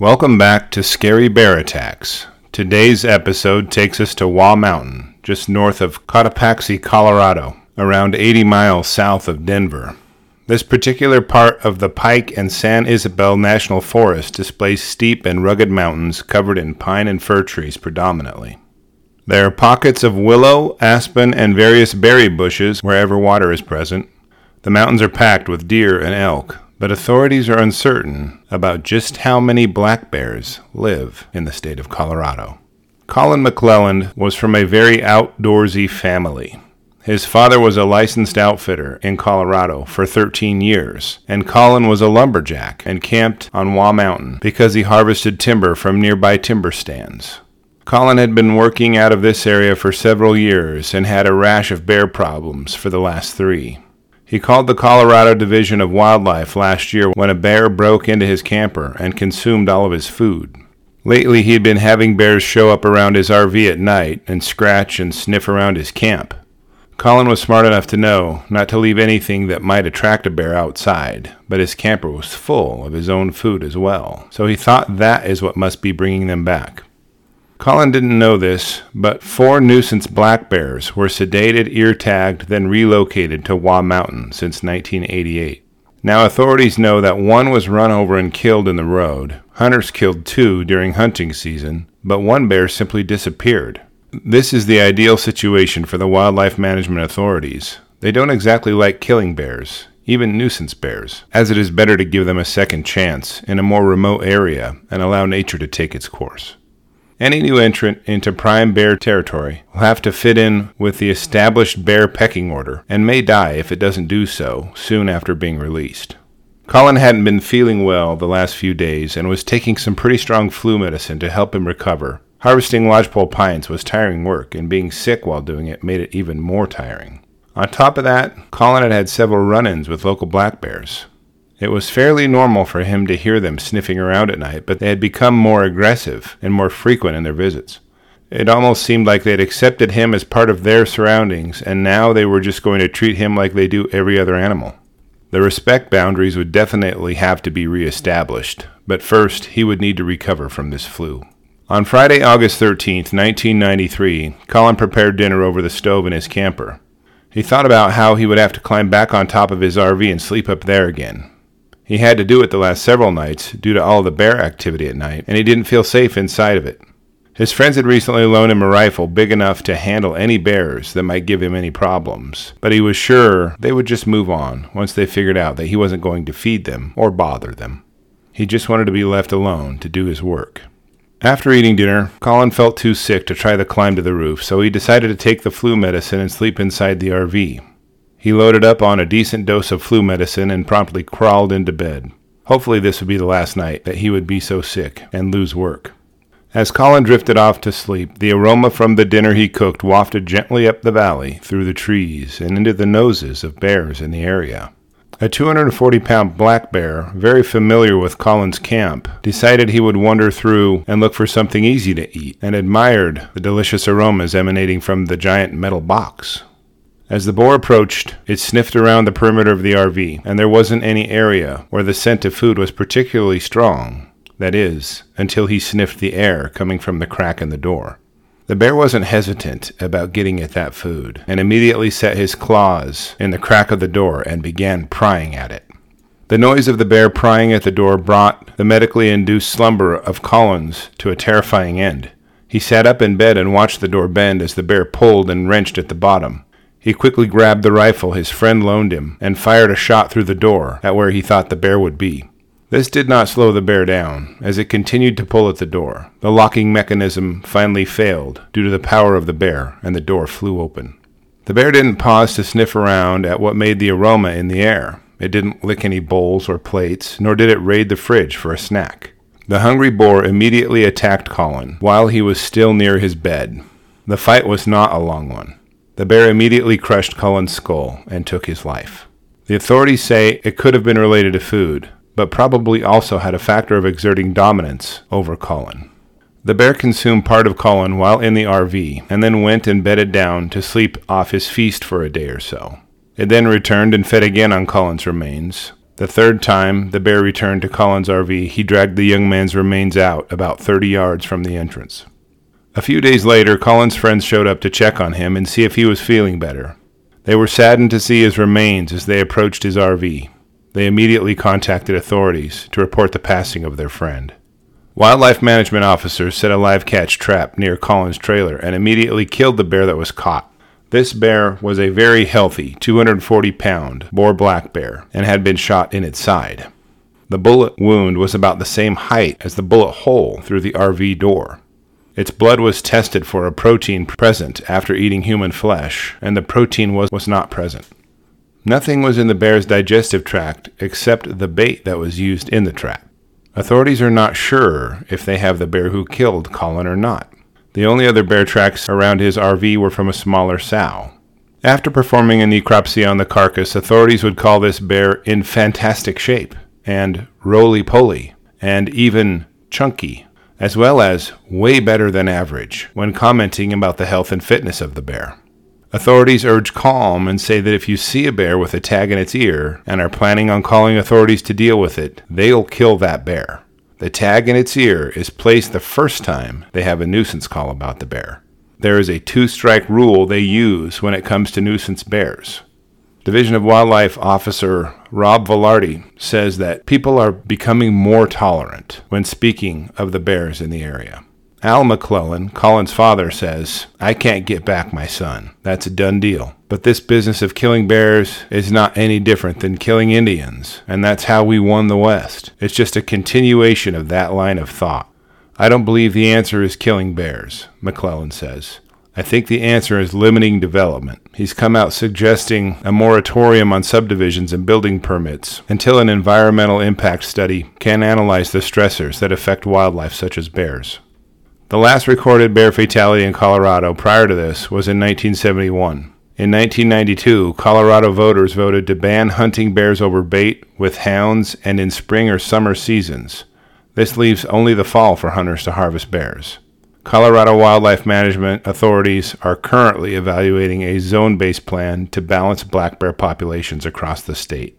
Welcome back to Scary Bear Attacks. Today's episode takes us to Waugh Mountain, just north of Cotopaxi, Colorado, around 80 miles south of Denver. This particular part of the Pike and San Isabel National Forest displays steep and rugged mountains covered in pine and fir trees predominantly. There are pockets of willow, aspen, and various berry bushes wherever water is present. The mountains are packed with deer and elk, but authorities are uncertain about just how many black bears live in the state of Colorado. Colin McClelland was from a very outdoorsy family. His father was a licensed outfitter in Colorado for 13 years, and Colin was a lumberjack and camped on Waugh Mountain because he harvested timber from nearby timber stands. Colin had been working out of this area for several years and had a rash of bear problems for the last three. He called the Colorado Division of Wildlife last year when a bear broke into his camper and consumed all of his food. Lately, he had been having bears show up around his RV at night and scratch and sniff around his camp. Colin was smart enough to know not to leave anything that might attract a bear outside, but his camper was full of his own food as well, so he thought that is what must be bringing them back. Colin didn't know this, but four nuisance black bears were sedated, ear tagged, then relocated to Waugh Mountain since 1988. Now, authorities know that one was run over and killed in the road. Hunters killed two during hunting season, but one bear simply disappeared. This is the ideal situation for the wildlife management authorities. They don't exactly like killing bears, even nuisance bears, as it is better to give them a second chance in a more remote area and allow nature to take its course. Any new entrant into prime bear territory will have to fit in with the established bear pecking order and may die if it doesn't do so soon after being released. Colin hadn't been feeling well the last few days and was taking some pretty strong flu medicine to help him recover. Harvesting lodgepole pines was tiring work, and being sick while doing it made it even more tiring. On top of that, Colin had had several run ins with local black bears. It was fairly normal for him to hear them sniffing around at night, but they had become more aggressive and more frequent in their visits. It almost seemed like they had accepted him as part of their surroundings, and now they were just going to treat him like they do every other animal. The respect boundaries would definitely have to be reestablished, but first he would need to recover from this flu. On Friday, August 13, 1993, Colin prepared dinner over the stove in his camper. He thought about how he would have to climb back on top of his RV and sleep up there again, he had to do it the last several nights due to all the bear activity at night, and he didn't feel safe inside of it. His friends had recently loaned him a rifle big enough to handle any bears that might give him any problems, but he was sure they would just move on once they figured out that he wasn't going to feed them or bother them. He just wanted to be left alone to do his work. After eating dinner, Colin felt too sick to try the climb to the roof, so he decided to take the flu medicine and sleep inside the RV. He loaded up on a decent dose of flu medicine and promptly crawled into bed. Hopefully, this would be the last night that he would be so sick and lose work. As Colin drifted off to sleep, the aroma from the dinner he cooked wafted gently up the valley, through the trees, and into the noses of bears in the area. A 240 pound black bear, very familiar with Colin's camp, decided he would wander through and look for something easy to eat, and admired the delicious aromas emanating from the giant metal box. As the boar approached, it sniffed around the perimeter of the RV, and there wasn't any area where the scent of food was particularly strong. That is, until he sniffed the air coming from the crack in the door. The bear wasn't hesitant about getting at that food, and immediately set his claws in the crack of the door and began prying at it. The noise of the bear prying at the door brought the medically induced slumber of Colin's to a terrifying end. He sat up in bed and watched the door bend as the bear pulled and wrenched at the bottom. He quickly grabbed the rifle his friend loaned him and fired a shot through the door at where he thought the bear would be. This did not slow the bear down, as it continued to pull at the door. The locking mechanism finally failed due to the power of the bear, and the door flew open. The bear didn't pause to sniff around at what made the aroma in the air. It didn't lick any bowls or plates, nor did it raid the fridge for a snack. The hungry boar immediately attacked Colin while he was still near his bed. The fight was not a long one. The bear immediately crushed Colin's skull and took his life. The authorities say it could have been related to food, but probably also had a factor of exerting dominance over Colin. The bear consumed part of Cullen while in the RV and then went and bedded down to sleep off his feast for a day or so. It then returned and fed again on Colin's remains. The third time the bear returned to Colin's RV, he dragged the young man's remains out about 30 yards from the entrance. A few days later, Colin's friends showed up to check on him and see if he was feeling better. They were saddened to see his remains as they approached his RV. They immediately contacted authorities to report the passing of their friend. Wildlife management officers set a live catch trap near Colin's trailer and immediately killed the bear that was caught. This bear was a very healthy 240 pound boar black bear and had been shot in its side. The bullet wound was about the same height as the bullet hole through the RV door. Its blood was tested for a protein present after eating human flesh, and the protein was, was not present. Nothing was in the bear's digestive tract except the bait that was used in the trap. Authorities are not sure if they have the bear who killed Colin or not. The only other bear tracks around his RV were from a smaller sow. After performing a necropsy on the carcass, authorities would call this bear in fantastic shape, and roly poly, and even chunky, as well as way better than average when commenting about the health and fitness of the bear. Authorities urge calm and say that if you see a bear with a tag in its ear and are planning on calling authorities to deal with it, they'll kill that bear. The tag in its ear is placed the first time they have a nuisance call about the bear. There is a two strike rule they use when it comes to nuisance bears. Division of Wildlife Officer Rob Velarde says that people are becoming more tolerant when speaking of the bears in the area. Al McClelland, Colin's father, says, I can't get back my son. That's a done deal. But this business of killing bears is not any different than killing Indians, and that's how we won the West. It's just a continuation of that line of thought. I don't believe the answer is killing bears, McClelland says. I think the answer is limiting development. He's come out suggesting a moratorium on subdivisions and building permits until an environmental impact study can analyze the stressors that affect wildlife such as bears. The last recorded bear fatality in Colorado prior to this was in 1971. In 1992, Colorado voters voted to ban hunting bears over bait with hounds and in spring or summer seasons. This leaves only the fall for hunters to harvest bears. Colorado wildlife management authorities are currently evaluating a zone based plan to balance black bear populations across the state.